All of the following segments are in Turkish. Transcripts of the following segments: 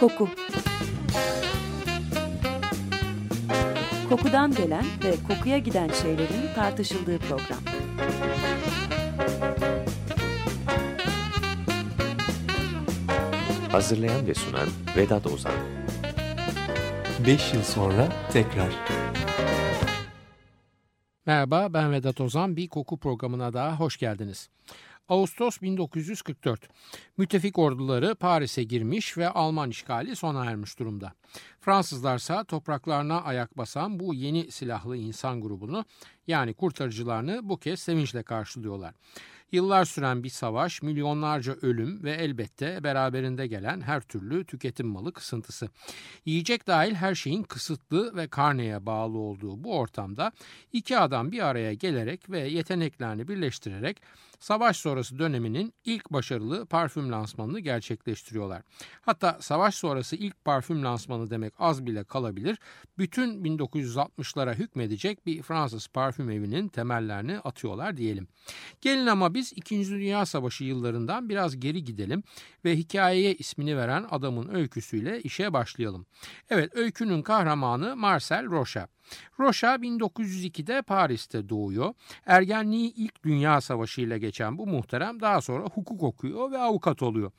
Koku Kokudan gelen ve kokuya giden şeylerin tartışıldığı program. Hazırlayan ve sunan Vedat Ozan 5 yıl sonra tekrar. Merhaba ben Vedat Ozan bir koku programına daha hoş geldiniz. Ağustos 1944. Müttefik orduları Paris'e girmiş ve Alman işgali sona ermiş durumda. Fransızlarsa topraklarına ayak basan bu yeni silahlı insan grubunu yani kurtarıcılarını bu kez sevinçle karşılıyorlar. Yıllar süren bir savaş, milyonlarca ölüm ve elbette beraberinde gelen her türlü tüketim malı kısıntısı. Yiyecek dahil her şeyin kısıtlı ve karneye bağlı olduğu bu ortamda iki adam bir araya gelerek ve yeteneklerini birleştirerek savaş sonrası döneminin ilk başarılı parfüm lansmanını gerçekleştiriyorlar. Hatta savaş sonrası ilk parfüm lansmanı demek az bile kalabilir. Bütün 1960'lara hükmedecek bir Fransız parfüm evinin temellerini atıyorlar diyelim. Gelin ama biz 2. Dünya Savaşı yıllarından biraz geri gidelim ve hikayeye ismini veren adamın öyküsüyle işe başlayalım. Evet öykünün kahramanı Marcel Rocha. Rocha 1902'de Paris'te doğuyor. Ergenliği ilk Dünya Savaşı ile geçen bu muhterem daha sonra hukuk okuyor ve avukat oluyor.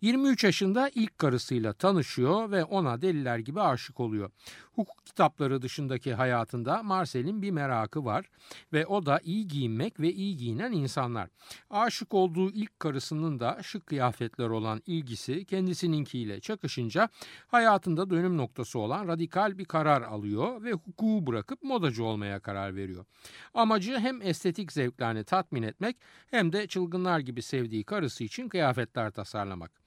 23 yaşında ilk karısıyla tanışıyor ve ona deliler gibi aşık oluyor. Hukuk kitapları dışındaki hayatında Marcel'in bir merakı var ve o da iyi giyinmek ve iyi giyinen insanlar. Aşık olduğu ilk karısının da şık kıyafetler olan ilgisi kendisininkiyle çakışınca hayatında dönüm noktası olan radikal bir karar alıyor ve hukuku bırakıp modacı olmaya karar veriyor. Amacı hem estetik zevklerini tatmin etmek hem de çılgınlar gibi sevdiği karısı için kıyafetler tasarlamak.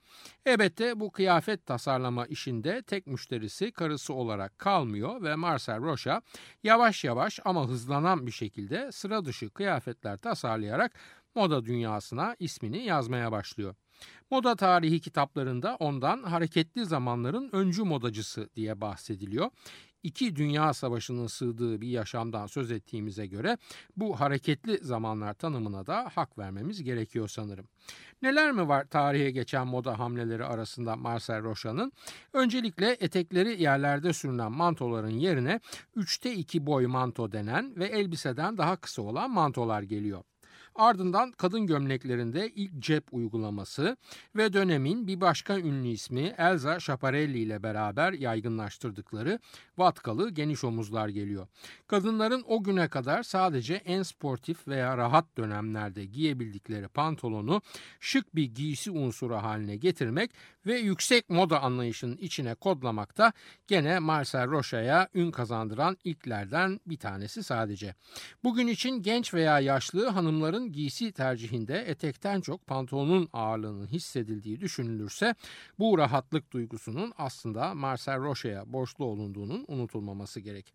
Elbette bu kıyafet tasarlama işinde tek müşterisi karısı olarak kalmıyor ve Marcel Rocha yavaş yavaş ama hızlanan bir şekilde sıra dışı kıyafetler tasarlayarak moda dünyasına ismini yazmaya başlıyor. Moda tarihi kitaplarında ondan hareketli zamanların öncü modacısı diye bahsediliyor iki dünya savaşının sığdığı bir yaşamdan söz ettiğimize göre bu hareketli zamanlar tanımına da hak vermemiz gerekiyor sanırım. Neler mi var tarihe geçen moda hamleleri arasında Marcel Rocha'nın? Öncelikle etekleri yerlerde sürünen mantoların yerine 3'te 2 boy manto denen ve elbiseden daha kısa olan mantolar geliyor. Ardından kadın gömleklerinde ilk cep uygulaması ve dönemin bir başka ünlü ismi Elza Schiaparelli ile beraber yaygınlaştırdıkları vatkalı geniş omuzlar geliyor. Kadınların o güne kadar sadece en sportif veya rahat dönemlerde giyebildikleri pantolonu şık bir giysi unsuru haline getirmek ve yüksek moda anlayışının içine kodlamak da gene Marcel Rocha'ya ün kazandıran ilklerden bir tanesi sadece. Bugün için genç veya yaşlı hanımların giysi tercihinde etekten çok pantolonun ağırlığının hissedildiği düşünülürse bu rahatlık duygusunun aslında Marcel Roche'ye borçlu olunduğunun unutulmaması gerek.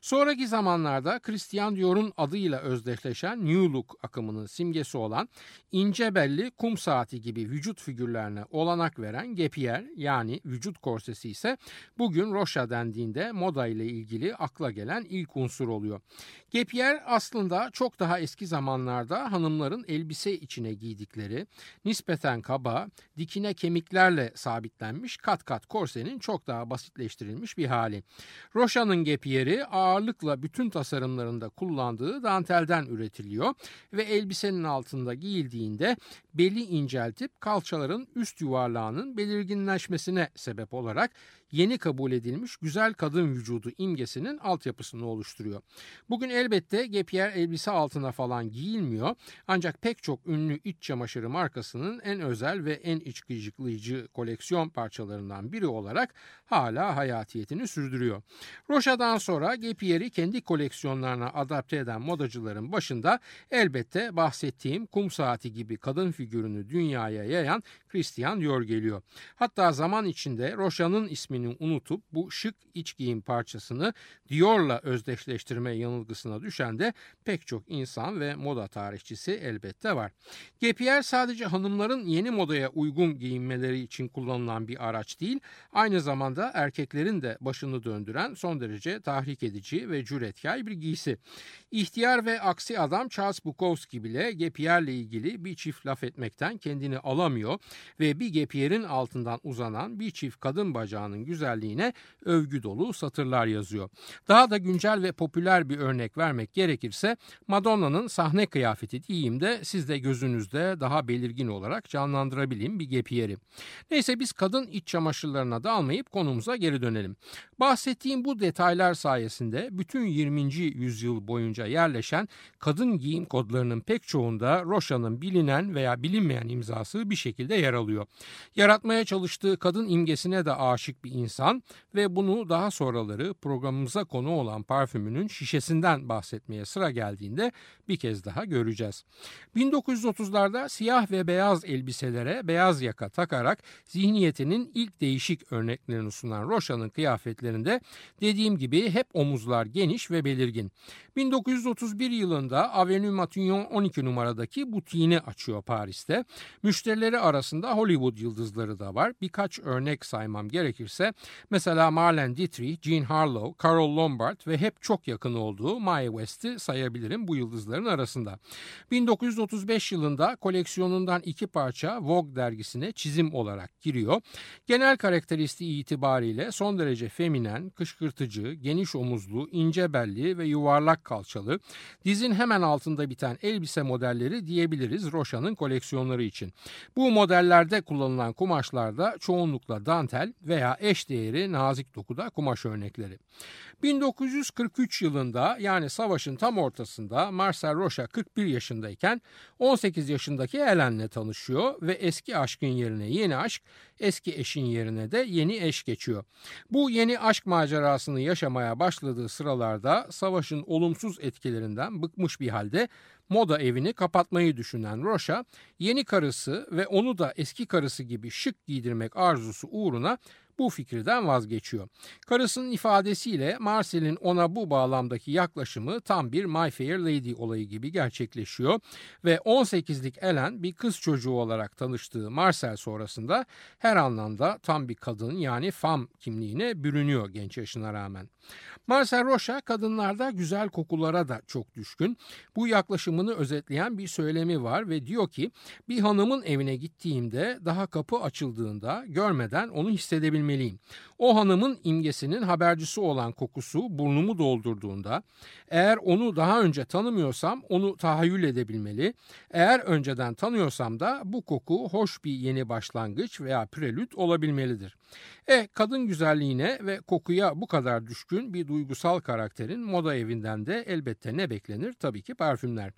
Sonraki zamanlarda Christian Dior'un adıyla özdeşleşen New Look akımının simgesi olan ince belli kum saati gibi vücut figürlerine olanak veren gepier yani vücut korsesi ise bugün Rocha dendiğinde moda ile ilgili akla gelen ilk unsur oluyor. Gepier aslında çok daha eski zamanlarda hanımların elbise içine giydikleri nispeten kaba, dikine kemiklerle sabitlenmiş kat kat korsenin çok daha basitleştirilmiş bir hali. Rocha'nın gepiyeri ağırlıkla bütün tasarımlarında kullandığı dantelden üretiliyor ve elbisenin altında giyildiğinde beli inceltip kalçaların üst yuvarlağının belirginleşmesine sebep olarak yeni kabul edilmiş güzel kadın vücudu imgesinin altyapısını oluşturuyor. Bugün elbette gepiyer elbise altına falan giyilmiyor ancak pek çok ünlü iç çamaşırı markasının en özel ve en iç gıcıklayıcı koleksiyon parçalarından biri olarak hala hayatiyetini sürdürüyor. Rocha'dan sonra Gepier'i kendi koleksiyonlarına adapte eden modacıların başında elbette bahsettiğim kum saati gibi kadın figürünü dünyaya yayan Christian Dior geliyor. Hatta zaman içinde Rocha'nın ismini ismini unutup bu şık iç giyim parçasını Dior'la özdeşleştirme yanılgısına düşen de pek çok insan ve moda tarihçisi elbette var. Gepier sadece hanımların yeni modaya uygun giyinmeleri için kullanılan bir araç değil, aynı zamanda erkeklerin de başını döndüren son derece tahrik edici ve cüretkar bir giysi. İhtiyar ve aksi adam Charles Bukowski bile Gepier'le ilgili bir çift laf etmekten kendini alamıyor ve bir Gepier'in altından uzanan bir çift kadın bacağının güzelliğine övgü dolu satırlar yazıyor. Daha da güncel ve popüler bir örnek vermek gerekirse Madonna'nın sahne kıyafeti diyeyim de siz de gözünüzde daha belirgin olarak canlandırabileyim bir Gepier'i. Neyse biz kadın iç çamaşırlarına da almayıp konumuza geri dönelim. Bahsettiğim bu detaylar sayesinde bütün 20. yüzyıl boyunca yerleşen kadın giyim kodlarının pek çoğunda Rocha'nın bilinen veya bilinmeyen imzası bir şekilde yer alıyor. Yaratmaya çalıştığı kadın imgesine de aşık bir insan ve bunu daha sonraları programımıza konu olan parfümünün şişesinden bahsetmeye sıra geldiğinde bir kez daha göreceğiz. 1930'larda siyah ve beyaz elbiselere beyaz yaka takarak zihniyetinin ilk değişik örneklerini sunan Rocha'nın kıyafetlerinde dediğim gibi hep omuzlar geniş ve belirgin. 1931 yılında Avenue Matignon 12 numaradaki butiğini açıyor Paris'te. Müşterileri arasında Hollywood yıldızları da var. Birkaç örnek saymam gerekirse mesela Marlene Dietrich, Jean Harlow, Carol Lombard ve hep çok yakın olduğu Mae West'i sayabilirim bu yıldızların arasında. 1935 yılında koleksiyonundan iki parça Vogue dergisine çizim olarak giriyor. Genel karakteristiği itibariyle son derece feminen, kışkırtıcı, geniş omuzlu, ince belli ve yuvarlak kalçalı, dizin hemen altında biten elbise modelleri diyebiliriz Rocha'nın koleksiyonları için. Bu modellerde kullanılan kumaşlarda çoğunlukla dantel veya eş değeri nazik dokuda kumaş örnekleri. 1943 yılında yani savaşın tam ortasında Marcel Rocha 41 yaşındayken 18 yaşındaki Helen'le tanışıyor ve eski aşkın yerine yeni aşk, eski eşin yerine de yeni eş geçiyor. Bu yeni aşk macerasını yaşamaya başladığı sıralarda savaşın olumsuz etkilerinden bıkmış bir halde moda evini kapatmayı düşünen Rocha, yeni karısı ve onu da eski karısı gibi şık giydirmek arzusu uğruna bu fikirden vazgeçiyor. Karısının ifadesiyle Marcel'in ona bu bağlamdaki yaklaşımı tam bir My Fair Lady olayı gibi gerçekleşiyor ve 18'lik Ellen bir kız çocuğu olarak tanıştığı Marcel sonrasında her anlamda tam bir kadın yani fam kimliğine bürünüyor genç yaşına rağmen. Marcel Rocha kadınlarda güzel kokulara da çok düşkün. Bu yaklaşımını özetleyen bir söylemi var ve diyor ki bir hanımın evine gittiğimde daha kapı açıldığında görmeden onu hissedebilmeliyim. O hanımın imgesinin habercisi olan kokusu burnumu doldurduğunda eğer onu daha önce tanımıyorsam onu tahayyül edebilmeli. Eğer önceden tanıyorsam da bu koku hoş bir yeni başlangıç veya prelüt olabilmelidir. E kadın güzelliğine ve kokuya bu kadar düşkün bir duygusal karakterin moda evinden de elbette ne beklenir? Tabii ki parfümler.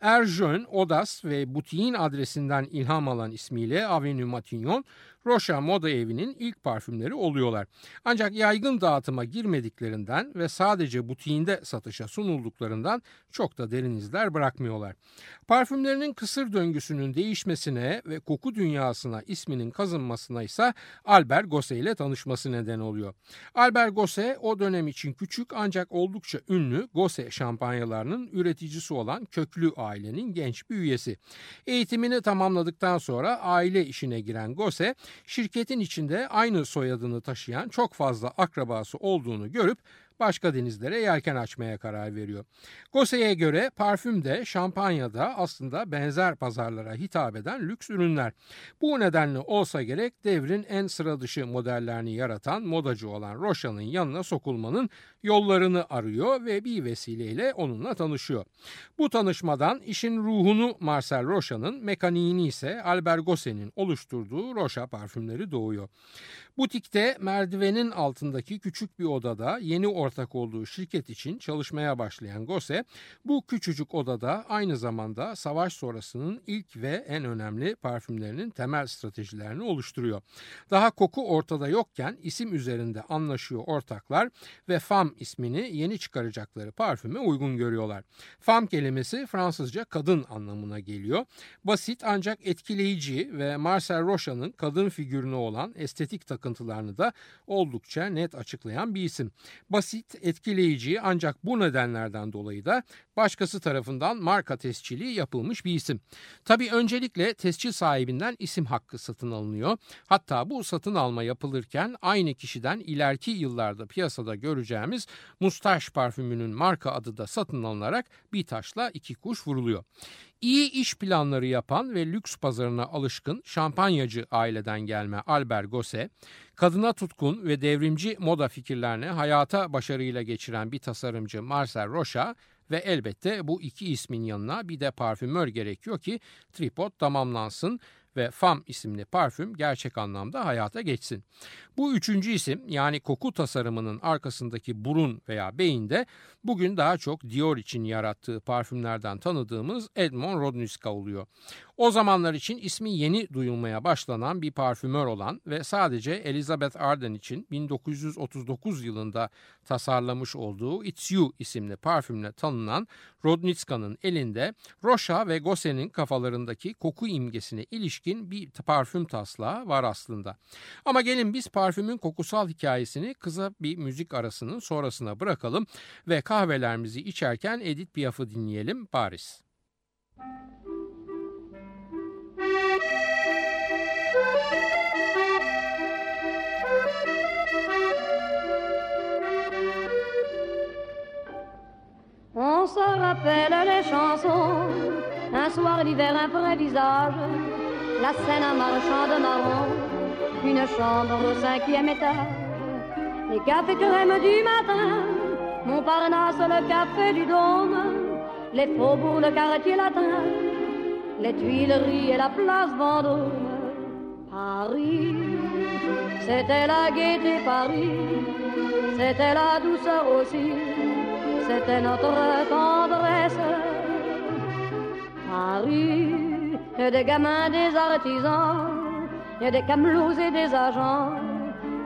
Erjön, Odas ve Butiğin adresinden ilham alan ismiyle Avenue Matignon Rocha Moda Evi'nin ilk parfümleri oluyorlar. Ancak yaygın dağıtıma girmediklerinden ve sadece butiğinde satışa sunulduklarından çok da derin izler bırakmıyorlar. Parfümlerinin kısır döngüsünün değişmesine ve koku dünyasına isminin kazınmasına ise Albert Gosset ile tanışması neden oluyor. Albert Gosset o dönem için küçük ancak oldukça ünlü Gosset şampanyalarının üreticisi olan köklü ailenin genç bir üyesi. Eğitimini tamamladıktan sonra aile işine giren Gosset şirketin içinde aynı soyadını taşıyan çok fazla akrabası olduğunu görüp başka denizlere yelken açmaya karar veriyor. Gosse'ye göre parfüm de şampanya da aslında benzer pazarlara hitap eden lüks ürünler. Bu nedenle olsa gerek devrin en sıra dışı modellerini yaratan modacı olan Rocha'nın yanına sokulmanın yollarını arıyor ve bir vesileyle onunla tanışıyor. Bu tanışmadan işin ruhunu Marcel Rocha'nın mekaniğini ise Albert Gosset'in oluşturduğu Rocha parfümleri doğuyor. Butikte merdivenin altındaki küçük bir odada yeni ortak olduğu şirket için çalışmaya başlayan Gose, bu küçücük odada aynı zamanda savaş sonrasının ilk ve en önemli parfümlerinin temel stratejilerini oluşturuyor. Daha koku ortada yokken isim üzerinde anlaşıyor ortaklar ve FAM ismini yeni çıkaracakları parfüme uygun görüyorlar. FAM kelimesi Fransızca kadın anlamına geliyor. Basit ancak etkileyici ve Marcel Rocha'nın kadın figürüne olan estetik takı takıntılarını da oldukça net açıklayan bir isim. Basit, etkileyici ancak bu nedenlerden dolayı da başkası tarafından marka tescili yapılmış bir isim. Tabii öncelikle tescil sahibinden isim hakkı satın alınıyor. Hatta bu satın alma yapılırken aynı kişiden ileriki yıllarda piyasada göreceğimiz mustaş parfümünün marka adı da satın alınarak bir taşla iki kuş vuruluyor. İyi iş planları yapan ve lüks pazarına alışkın şampanyacı aileden gelme Albert Gosset, kadına tutkun ve devrimci moda fikirlerini hayata başarıyla geçiren bir tasarımcı Marcel Rocha ve elbette bu iki ismin yanına bir de parfümör gerekiyor ki tripod tamamlansın ve Fam isimli parfüm gerçek anlamda hayata geçsin. Bu üçüncü isim yani koku tasarımının arkasındaki burun veya beyinde bugün daha çok Dior için yarattığı parfümlerden tanıdığımız Edmond Rodniska oluyor. O zamanlar için ismi yeni duyulmaya başlanan bir parfümör olan ve sadece Elizabeth Arden için 1939 yılında tasarlamış olduğu It's You isimli parfümle tanınan Rodnitska'nın elinde Rocha ve Gosset'in kafalarındaki koku imgesine ilişkin bir parfüm taslağı var aslında. Ama gelin biz parfümün kokusal hikayesini kısa bir müzik arasının sonrasına bırakalım ve kahvelerimizi içerken Edith Piaf'ı dinleyelim Paris. On se rappelle les chansons, un soir d'hiver, un vrai visage, la scène un marchand de marron, une chambre au cinquième étage, les cafés crème du matin, Montparnasse, le café du Dôme, les faubourgs, le quartier latin, les Tuileries et la place Vendôme. C'était la gaieté Paris, c'était la douceur aussi, c'était notre tendresse. Paris, et des gamins, des artisans, et des camelots et des agents,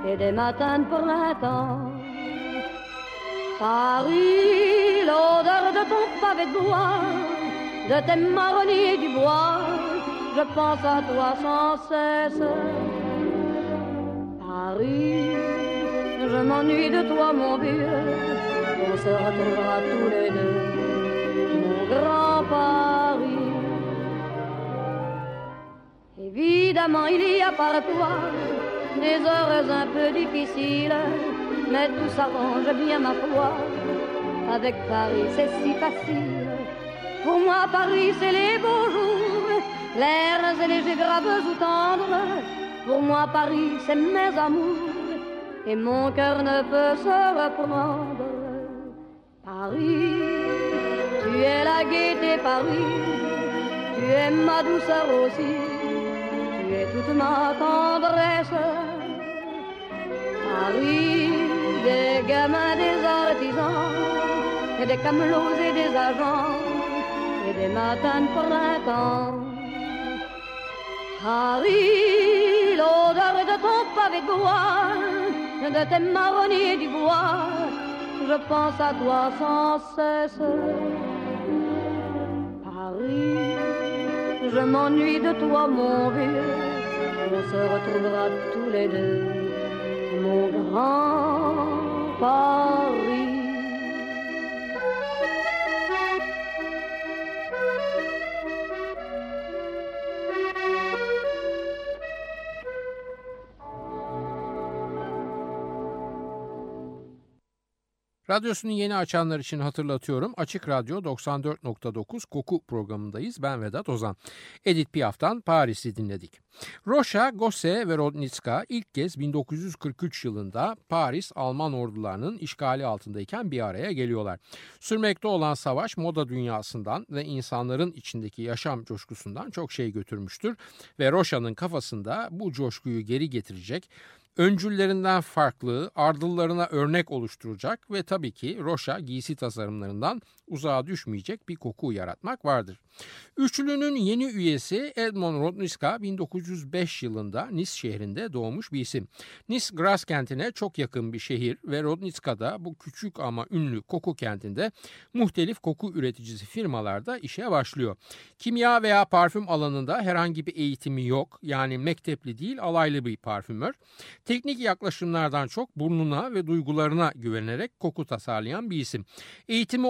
et des matins de printemps. Paris, l'odeur de ton pavé de bois, de tes marronniers du bois, je pense à toi sans cesse. Je m'ennuie de toi, mon vieux, on se retrouvera tous les deux, mon grand Paris. Évidemment, il y a par toi des heures un peu difficiles, mais tout s'arrange bien, ma foi. Avec Paris, c'est si facile. Pour moi, Paris, c'est les beaux jours, l'air et légers, graves ou tendres. Pour moi, Paris, c'est mes amours, et mon cœur ne peut se reprendre. Paris, tu es la gaieté, Paris, tu es ma douceur aussi, tu es toute ma tendresse. Paris, des gamins, des artisans, et des camelots et des agents, et des matins de printemps. Paris, l'odeur de ton pavé de bois, de tes marronniers du bois, je pense à toi sans cesse. Paris, je m'ennuie de toi, mon vieux, on se retrouvera tous les deux, mon grand Paris. Radyosunu yeni açanlar için hatırlatıyorum. Açık Radyo 94.9 Koku programındayız. Ben Vedat Ozan. Edith Piaf'tan Paris'i dinledik. Rocha, Gosset ve Rodnitska ilk kez 1943 yılında Paris Alman ordularının işgali altındayken bir araya geliyorlar. Sürmekte olan savaş moda dünyasından ve insanların içindeki yaşam coşkusundan çok şey götürmüştür ve Rocha'nın kafasında bu coşkuyu geri getirecek öncüllerinden farklı, ardıllarına örnek oluşturacak ve tabii ki Rocha giysi tasarımlarından uzağa düşmeyecek bir koku yaratmak vardır. Üçlünün yeni üyesi Edmond Rodniska 1905 yılında Nice şehrinde doğmuş bir isim. Nice Gras kentine çok yakın bir şehir ve Rodniska da bu küçük ama ünlü koku kentinde muhtelif koku üreticisi firmalarda işe başlıyor. Kimya veya parfüm alanında herhangi bir eğitimi yok. Yani mektepli değil alaylı bir parfümör. Teknik yaklaşımlardan çok burnuna ve duygularına güvenerek koku tasarlayan bir isim. Eğitimi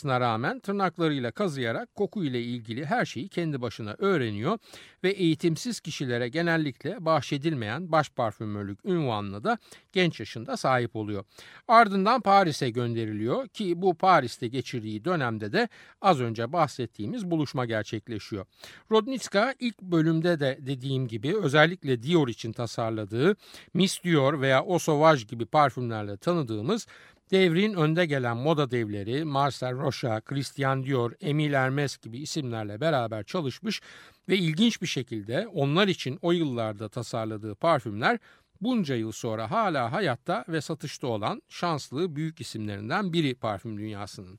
olmamasına rağmen tırnaklarıyla kazıyarak koku ile ilgili her şeyi kendi başına öğreniyor ve eğitimsiz kişilere genellikle bahşedilmeyen baş parfümörlük ünvanına da genç yaşında sahip oluyor. Ardından Paris'e gönderiliyor ki bu Paris'te geçirdiği dönemde de az önce bahsettiğimiz buluşma gerçekleşiyor. Rodnitska ilk bölümde de dediğim gibi özellikle Dior için tasarladığı Miss Dior veya O Sauvage gibi parfümlerle tanıdığımız Devrin önde gelen moda devleri Marcel Rocha, Christian Dior, Emile Hermes gibi isimlerle beraber çalışmış ve ilginç bir şekilde onlar için o yıllarda tasarladığı parfümler bunca yıl sonra hala hayatta ve satışta olan şanslı büyük isimlerinden biri parfüm dünyasının.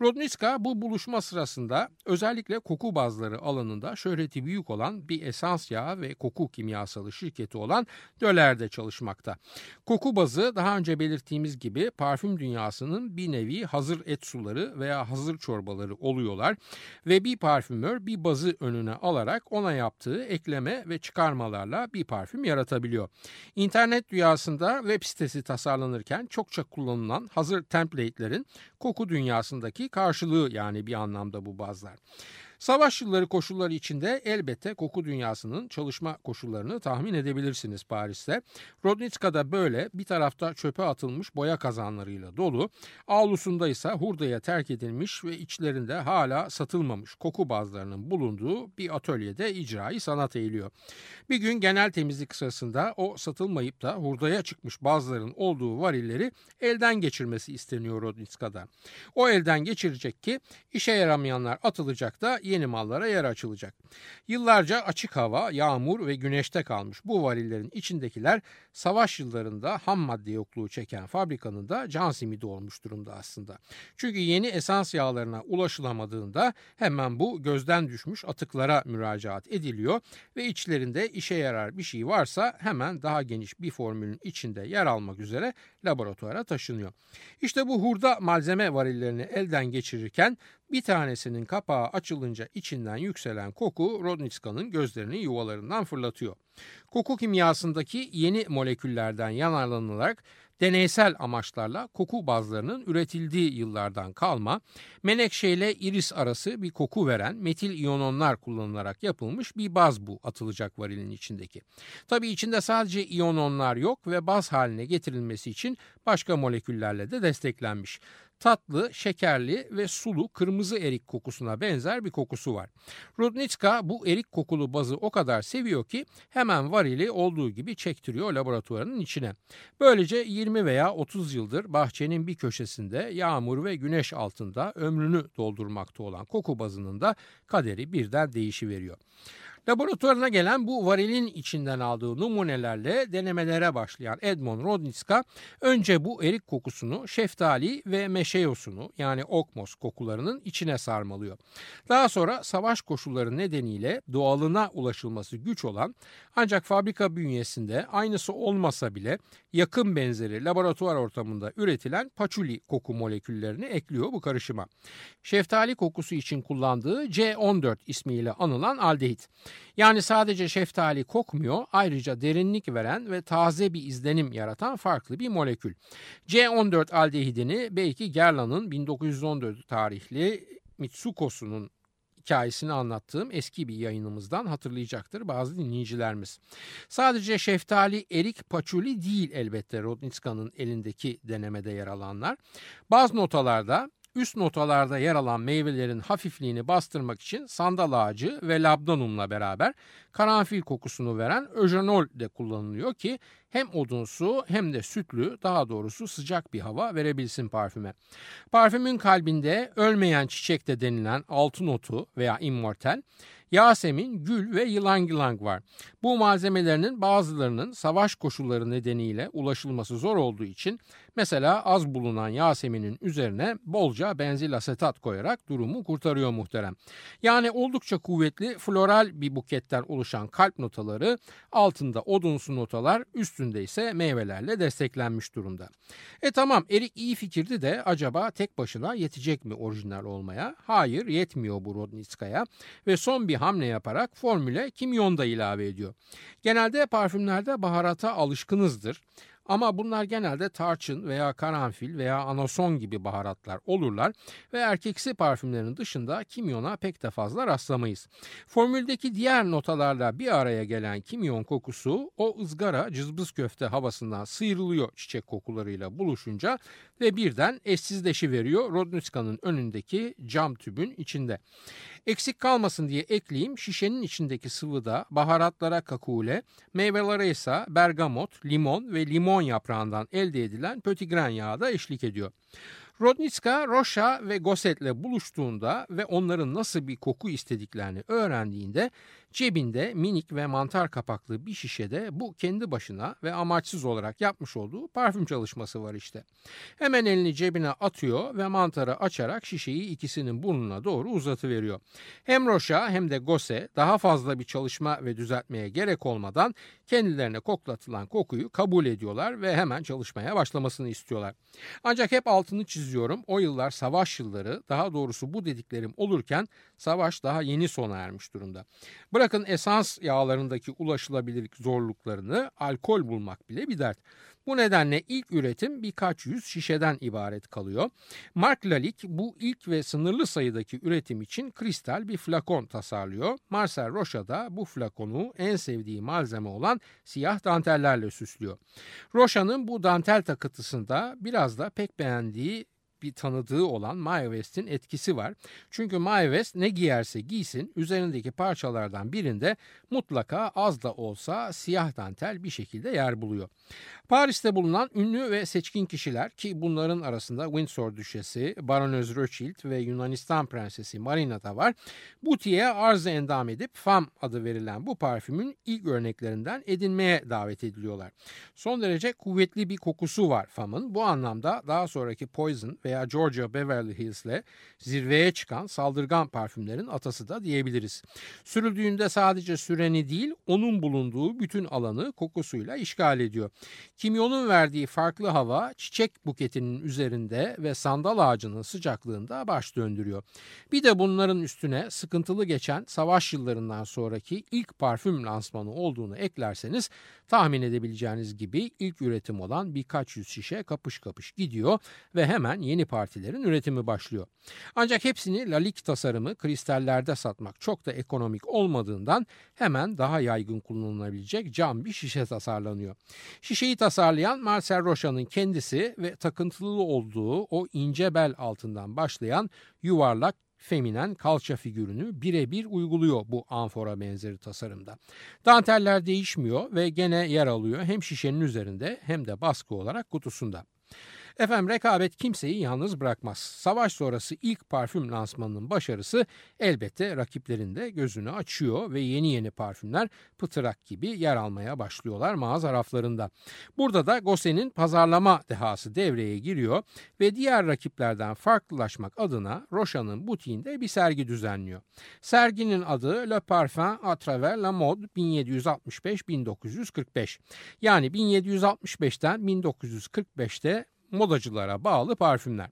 Rodniska bu buluşma sırasında özellikle koku bazları alanında şöhreti büyük olan bir esans yağı ve koku kimyasalı şirketi olan Döler'de çalışmakta. Koku bazı daha önce belirttiğimiz gibi parfüm dünyasının bir nevi hazır et suları veya hazır çorbaları oluyorlar ve bir parfümör bir bazı önüne alarak ona yaptığı ekleme ve çıkarmalarla bir parfüm yaratabiliyor. İnternet dünyasında web sitesi tasarlanırken çokça kullanılan hazır template'lerin koku dünyasındaki karşılığı yani bir anlamda bu bazlar. Savaş yılları koşulları içinde elbette koku dünyasının çalışma koşullarını tahmin edebilirsiniz Paris'te. Rodnitska'da böyle bir tarafta çöpe atılmış boya kazanlarıyla dolu, avlusunda ise hurdaya terk edilmiş ve içlerinde hala satılmamış koku bazlarının bulunduğu bir atölyede icrayı sanat eğiliyor. Bir gün genel temizlik sırasında o satılmayıp da hurdaya çıkmış bazların olduğu varilleri elden geçirmesi isteniyor Rodnitska'da. O elden geçirecek ki işe yaramayanlar atılacak da yeni mallara yer açılacak. Yıllarca açık hava, yağmur ve güneşte kalmış bu varillerin içindekiler savaş yıllarında ham madde yokluğu çeken fabrikanın da can simidi olmuş durumda aslında. Çünkü yeni esans yağlarına ulaşılamadığında hemen bu gözden düşmüş atıklara müracaat ediliyor ve içlerinde işe yarar bir şey varsa hemen daha geniş bir formülün içinde yer almak üzere laboratuvara taşınıyor. İşte bu hurda malzeme varillerini elden geçirirken bir tanesinin kapağı açılınca içinden yükselen koku Rodnitska'nın gözlerini yuvalarından fırlatıyor. Koku kimyasındaki yeni moleküllerden yararlanılarak deneysel amaçlarla koku bazlarının üretildiği yıllardan kalma, menekşe ile iris arası bir koku veren metil iyononlar kullanılarak yapılmış bir baz bu atılacak varilin içindeki. Tabii içinde sadece iyononlar yok ve baz haline getirilmesi için başka moleküllerle de desteklenmiş tatlı, şekerli ve sulu kırmızı erik kokusuna benzer bir kokusu var. Rudnitska bu erik kokulu bazı o kadar seviyor ki hemen varili olduğu gibi çektiriyor laboratuvarının içine. Böylece 20 veya 30 yıldır bahçenin bir köşesinde yağmur ve güneş altında ömrünü doldurmakta olan koku bazının da kaderi birden değişiveriyor. Laboratuvarına gelen bu varilin içinden aldığı numunelerle denemelere başlayan Edmond Rodnitska önce bu erik kokusunu şeftali ve meşe yosunu yani okmos kokularının içine sarmalıyor. Daha sonra savaş koşulları nedeniyle doğalına ulaşılması güç olan ancak fabrika bünyesinde aynısı olmasa bile yakın benzeri laboratuvar ortamında üretilen paçuli koku moleküllerini ekliyor bu karışıma. Şeftali kokusu için kullandığı C14 ismiyle anılan aldehit. Yani sadece şeftali kokmuyor, ayrıca derinlik veren ve taze bir izlenim yaratan farklı bir molekül. C14 aldehidini belki Gerland'ın 1914 tarihli Mitsukosu'nun hikayesini anlattığım eski bir yayınımızdan hatırlayacaktır bazı dinleyicilerimiz. Sadece şeftali, erik, paçuli değil elbette Rodnitska'nın elindeki denemede yer alanlar. Bazı notalarda üst notalarda yer alan meyvelerin hafifliğini bastırmak için sandal ağacı ve labdanumla beraber karanfil kokusunu veren öjenol de kullanılıyor ki hem odunsu hem de sütlü daha doğrusu sıcak bir hava verebilsin parfüme. Parfümün kalbinde ölmeyen çiçek de denilen altın otu veya immortel, Yasemin, gül ve yılan yılang var. Bu malzemelerinin bazılarının savaş koşulları nedeniyle ulaşılması zor olduğu için Mesela az bulunan Yasemin'in üzerine bolca benzil asetat koyarak durumu kurtarıyor muhterem. Yani oldukça kuvvetli floral bir buketten oluşan kalp notaları altında odunsu notalar üstünde ise meyvelerle desteklenmiş durumda. E tamam erik iyi fikirdi de acaba tek başına yetecek mi orijinal olmaya? Hayır yetmiyor bu Rodnitskaya ve son bir hamle yaparak formüle kimyon da ilave ediyor. Genelde parfümlerde baharata alışkınızdır. Ama bunlar genelde tarçın veya karanfil veya anason gibi baharatlar olurlar ve erkeksi parfümlerin dışında kimyona pek de fazla rastlamayız. Formüldeki diğer notalarla bir araya gelen kimyon kokusu o ızgara cızbız köfte havasından sıyrılıyor çiçek kokularıyla buluşunca ve birden eşsizleşiveriyor Rodnitska'nın önündeki cam tübün içinde. Eksik kalmasın diye ekleyeyim şişenin içindeki sıvıda baharatlara kakule, meyvelere ise bergamot, limon ve limon yaprağından elde edilen pötigren yağı da eşlik ediyor. Rodnitska, Rocha ve Gosset'le buluştuğunda ve onların nasıl bir koku istediklerini öğrendiğinde cebinde minik ve mantar kapaklı bir şişede bu kendi başına ve amaçsız olarak yapmış olduğu parfüm çalışması var işte. Hemen elini cebine atıyor ve mantarı açarak şişeyi ikisinin burnuna doğru uzatıveriyor. Hem Rocha hem de Gosset daha fazla bir çalışma ve düzeltmeye gerek olmadan kendilerine koklatılan kokuyu kabul ediyorlar ve hemen çalışmaya başlamasını istiyorlar. Ancak hep altını çiziyorum. O yıllar savaş yılları daha doğrusu bu dediklerim olurken savaş daha yeni sona ermiş durumda. Bırakın esans yağlarındaki ulaşılabilirlik zorluklarını alkol bulmak bile bir dert. Bu nedenle ilk üretim birkaç yüz şişeden ibaret kalıyor. Mark Lalique bu ilk ve sınırlı sayıdaki üretim için kristal bir flakon tasarlıyor. Marcel Rocha da bu flakonu en sevdiği malzeme olan siyah dantellerle süslüyor. Rocha'nın bu dantel takıntısında biraz da pek beğendiği bir tanıdığı olan Mae West'in etkisi var. Çünkü Mae West ne giyerse giysin üzerindeki parçalardan birinde mutlaka az da olsa siyah dantel bir şekilde yer buluyor. Paris'te bulunan ünlü ve seçkin kişiler ki bunların arasında Windsor Düşesi, Baronöz Rothschild ve Yunanistan Prensesi Marina da var. Butiye arz endam edip Fam adı verilen bu parfümün ilk örneklerinden edinmeye davet ediliyorlar. Son derece kuvvetli bir kokusu var Fam'ın. Bu anlamda daha sonraki Poison veya Georgia Beverly Hills'le zirveye çıkan saldırgan parfümlerin atası da diyebiliriz. Sürüldüğünde sadece süreni değil onun bulunduğu bütün alanı kokusuyla işgal ediyor. Kimyonun verdiği farklı hava çiçek buketinin üzerinde ve sandal ağacının sıcaklığında baş döndürüyor. Bir de bunların üstüne sıkıntılı geçen savaş yıllarından sonraki ilk parfüm lansmanı olduğunu eklerseniz tahmin edebileceğiniz gibi ilk üretim olan birkaç yüz şişe kapış kapış gidiyor ve hemen yeni partilerin üretimi başlıyor. Ancak hepsini lalik tasarımı kristallerde satmak çok da ekonomik olmadığından hemen daha yaygın kullanılabilecek cam bir şişe tasarlanıyor. Şişeyi tasarlayan Marcel Rocha'nın kendisi ve takıntılı olduğu o ince bel altından başlayan yuvarlak feminen kalça figürünü birebir uyguluyor bu amfora benzeri tasarımda. Danteller değişmiyor ve gene yer alıyor hem şişenin üzerinde hem de baskı olarak kutusunda. Efendim rekabet kimseyi yalnız bırakmaz. Savaş sonrası ilk parfüm lansmanının başarısı elbette rakiplerin de gözünü açıyor ve yeni yeni parfümler pıtırak gibi yer almaya başlıyorlar mağaza raflarında. Burada da Gosset'in pazarlama dehası devreye giriyor ve diğer rakiplerden farklılaşmak adına Rocha'nın butiğinde bir sergi düzenliyor. Serginin adı Le Parfum à travers la mode 1765-1945. Yani 1765'ten 1945'te modacılara bağlı parfümler.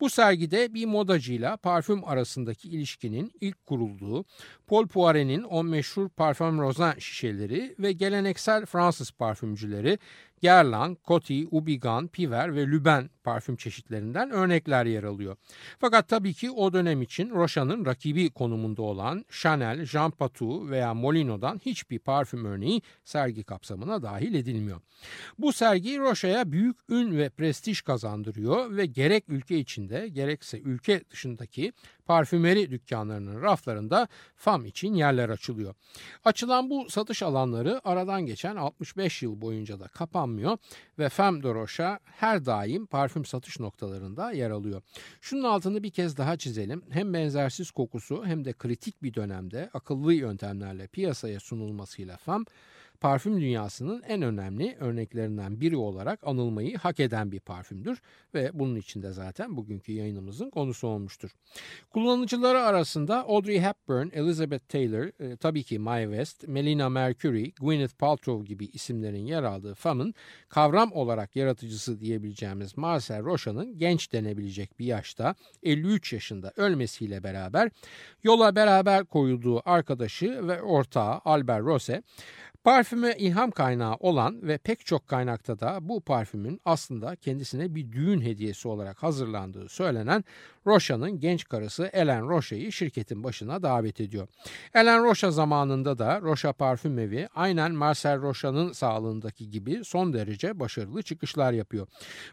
Bu sergide bir modacıyla parfüm arasındaki ilişkinin ilk kurulduğu, Paul Poiret'in o meşhur parfüm rozan şişeleri ve geleneksel Fransız parfümcüleri Guerlain, Coty, Ubigan, Piver ve Lüben parfüm çeşitlerinden örnekler yer alıyor. Fakat tabii ki o dönem için Rocha'nın rakibi konumunda olan Chanel, Jean Patou veya Molino'dan hiçbir parfüm örneği sergi kapsamına dahil edilmiyor. Bu sergi Rocha'ya büyük ün ve prestij kazandırıyor ve gerek ülke içinde gerekse ülke dışındaki parfümeri dükkanlarının raflarında FAM için yerler açılıyor. Açılan bu satış alanları aradan geçen 65 yıl boyunca da kapanmıyor ve Femme de Rocha her daim parfüm satış noktalarında yer alıyor. Şunun altını bir kez daha çizelim. Hem benzersiz kokusu hem de kritik bir dönemde akıllı yöntemlerle piyasaya sunulmasıyla Femme parfüm dünyasının en önemli örneklerinden biri olarak anılmayı hak eden bir parfümdür ve bunun içinde zaten bugünkü yayınımızın konusu olmuştur. Kullanıcıları arasında Audrey Hepburn, Elizabeth Taylor, e, tabii ki Mae West, Melina Mercury, Gwyneth Paltrow gibi isimlerin yer aldığı FAM'ın kavram olarak yaratıcısı diyebileceğimiz Marcel Rochat'ın genç denebilecek bir yaşta 53 yaşında ölmesiyle beraber yola beraber koyulduğu arkadaşı ve ortağı Albert Rose Parfüme ilham kaynağı olan ve pek çok kaynakta da bu parfümün aslında kendisine bir düğün hediyesi olarak hazırlandığı söylenen Rocha'nın genç karısı Ellen Rocha'yı şirketin başına davet ediyor. Ellen Rocha zamanında da Rocha Parfüm Evi aynen Marcel Rocha'nın sağlığındaki gibi son derece başarılı çıkışlar yapıyor.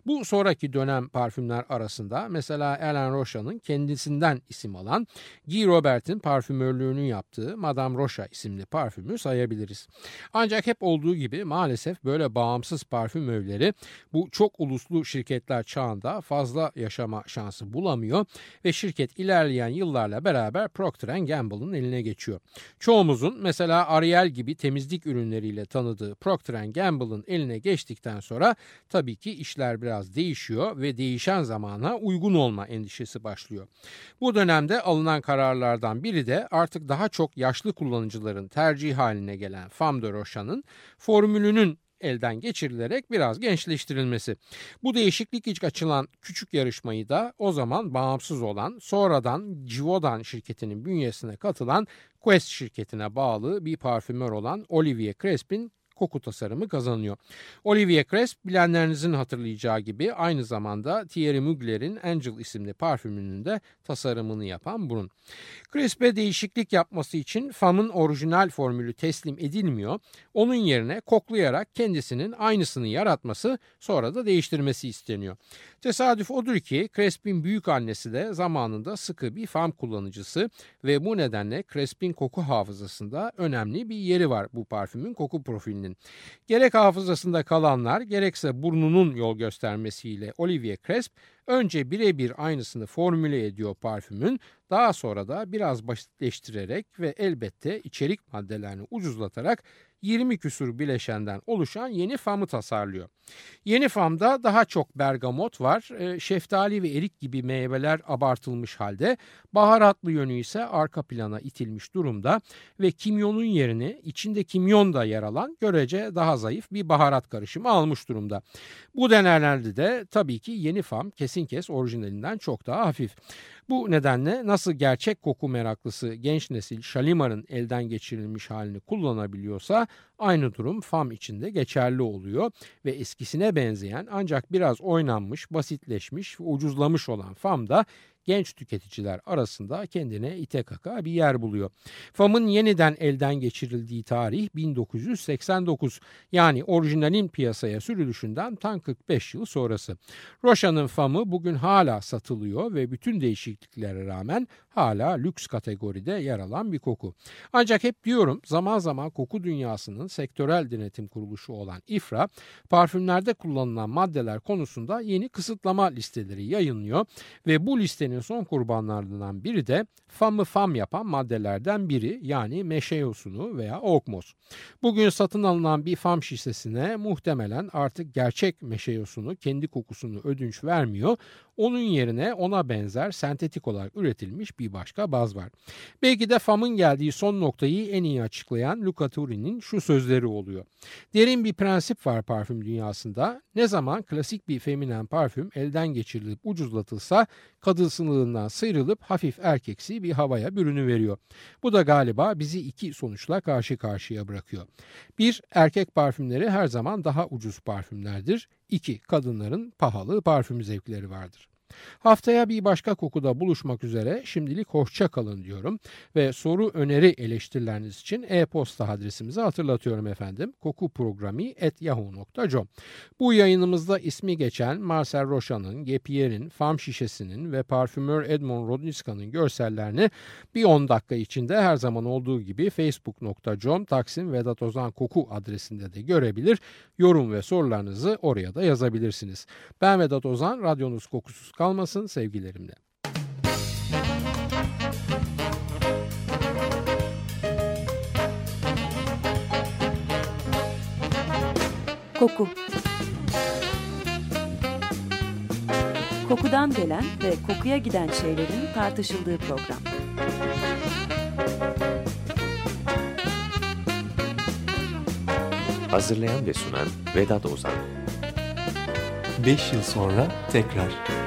Bu sonraki dönem parfümler arasında mesela Ellen Rocha'nın kendisinden isim alan Guy Robert'in parfümörlüğünü yaptığı Madame Rocha isimli parfümü sayabiliriz. Ancak hep olduğu gibi maalesef böyle bağımsız parfüm evleri bu çok uluslu şirketler çağında fazla yaşama şansı bulamıyor ve şirket ilerleyen yıllarla beraber Procter Gamble'ın eline geçiyor. Çoğumuzun mesela Ariel gibi temizlik ürünleriyle tanıdığı Procter Gamble'ın eline geçtikten sonra tabii ki işler biraz değişiyor ve değişen zamana uygun olma endişesi başlıyor. Bu dönemde alınan kararlardan biri de artık daha çok yaşlı kullanıcıların tercih haline gelen Femme de Rocha'nın formülünün elden geçirilerek biraz gençleştirilmesi. Bu değişiklik ilk açılan küçük yarışmayı da o zaman bağımsız olan sonradan Givaudan şirketinin bünyesine katılan Quest şirketine bağlı bir parfümör olan Olivier Crespin koku tasarımı kazanıyor. Olivier Cresp bilenlerinizin hatırlayacağı gibi aynı zamanda Thierry Mugler'in Angel isimli parfümünün de tasarımını yapan burun. Cresp'e değişiklik yapması için FAM'ın orijinal formülü teslim edilmiyor. Onun yerine koklayarak kendisinin aynısını yaratması sonra da değiştirmesi isteniyor. Tesadüf odur ki Cresp'in büyük annesi de zamanında sıkı bir FAM kullanıcısı ve bu nedenle Cresp'in koku hafızasında önemli bir yeri var bu parfümün koku profilinin kişinin. Gerek hafızasında kalanlar gerekse burnunun yol göstermesiyle Olivier Cresp önce birebir aynısını formüle ediyor parfümün daha sonra da biraz basitleştirerek ve elbette içerik maddelerini ucuzlatarak 20 küsur bileşenden oluşan yeni famı tasarlıyor. Yeni famda daha çok bergamot var, e, şeftali ve erik gibi meyveler abartılmış halde, baharatlı yönü ise arka plana itilmiş durumda ve kimyonun yerini içinde kimyon da yer alan görece daha zayıf bir baharat karışımı almış durumda. Bu denemelerde de tabii ki yeni fam kesin kes orijinalinden çok daha hafif. Bu nedenle nasıl gerçek koku meraklısı genç nesil Şalimar'ın elden geçirilmiş halini kullanabiliyorsa aynı durum FAM içinde geçerli oluyor ve eskisine benzeyen ancak biraz oynanmış, basitleşmiş ve ucuzlamış olan FAM da genç tüketiciler arasında kendine ite kaka bir yer buluyor. FAM'ın yeniden elden geçirildiği tarih 1989 yani orijinalin piyasaya sürülüşünden tam 45 yıl sonrası. Rocha'nın FAM'ı bugün hala satılıyor ve bütün değişikliklere rağmen hala lüks kategoride yer alan bir koku. Ancak hep diyorum zaman zaman koku dünyasının sektörel denetim kuruluşu olan İFRA parfümlerde kullanılan maddeler konusunda yeni kısıtlama listeleri yayınlıyor ve bu listenin son kurbanlarından biri de FAM'ı FAM yapan maddelerden biri yani meşe yosunu veya okmos. Bugün satın alınan bir FAM şişesine muhtemelen artık gerçek meşe yosunu kendi kokusunu ödünç vermiyor. Onun yerine ona benzer sentetik olarak üretilmiş bir başka baz var. Belki de FAM'ın geldiği son noktayı en iyi açıklayan Luca Turi'nin şu sözleri oluyor. Derin bir prensip var parfüm dünyasında. Ne zaman klasik bir feminen parfüm elden geçirilip ucuzlatılsa kadısınlığından sıyrılıp hafif erkeksi bir havaya bürünü veriyor. Bu da galiba bizi iki sonuçla karşı karşıya bırakıyor. Bir, erkek parfümleri her zaman daha ucuz parfümlerdir. İki, kadınların pahalı parfüm zevkleri vardır. Haftaya bir başka kokuda buluşmak üzere şimdilik hoşça kalın diyorum ve soru öneri eleştirileriniz için e-posta adresimizi hatırlatıyorum efendim. kokuprogrami.yahoo.com Bu yayınımızda ismi geçen Marcel Rocha'nın, Gepierre'in, Farm şişesinin ve parfümör Edmond Rodniska'nın görsellerini bir 10 dakika içinde her zaman olduğu gibi facebook.com Taksim Vedat Ozan Koku adresinde de görebilir. Yorum ve sorularınızı oraya da yazabilirsiniz. Ben Vedat Ozan, radyonuz kokusuz kalmasın sevgilerimle. Koku Kokudan gelen ve kokuya giden şeylerin tartışıldığı program. Hazırlayan ve sunan Vedat Ozan 5 yıl sonra tekrar.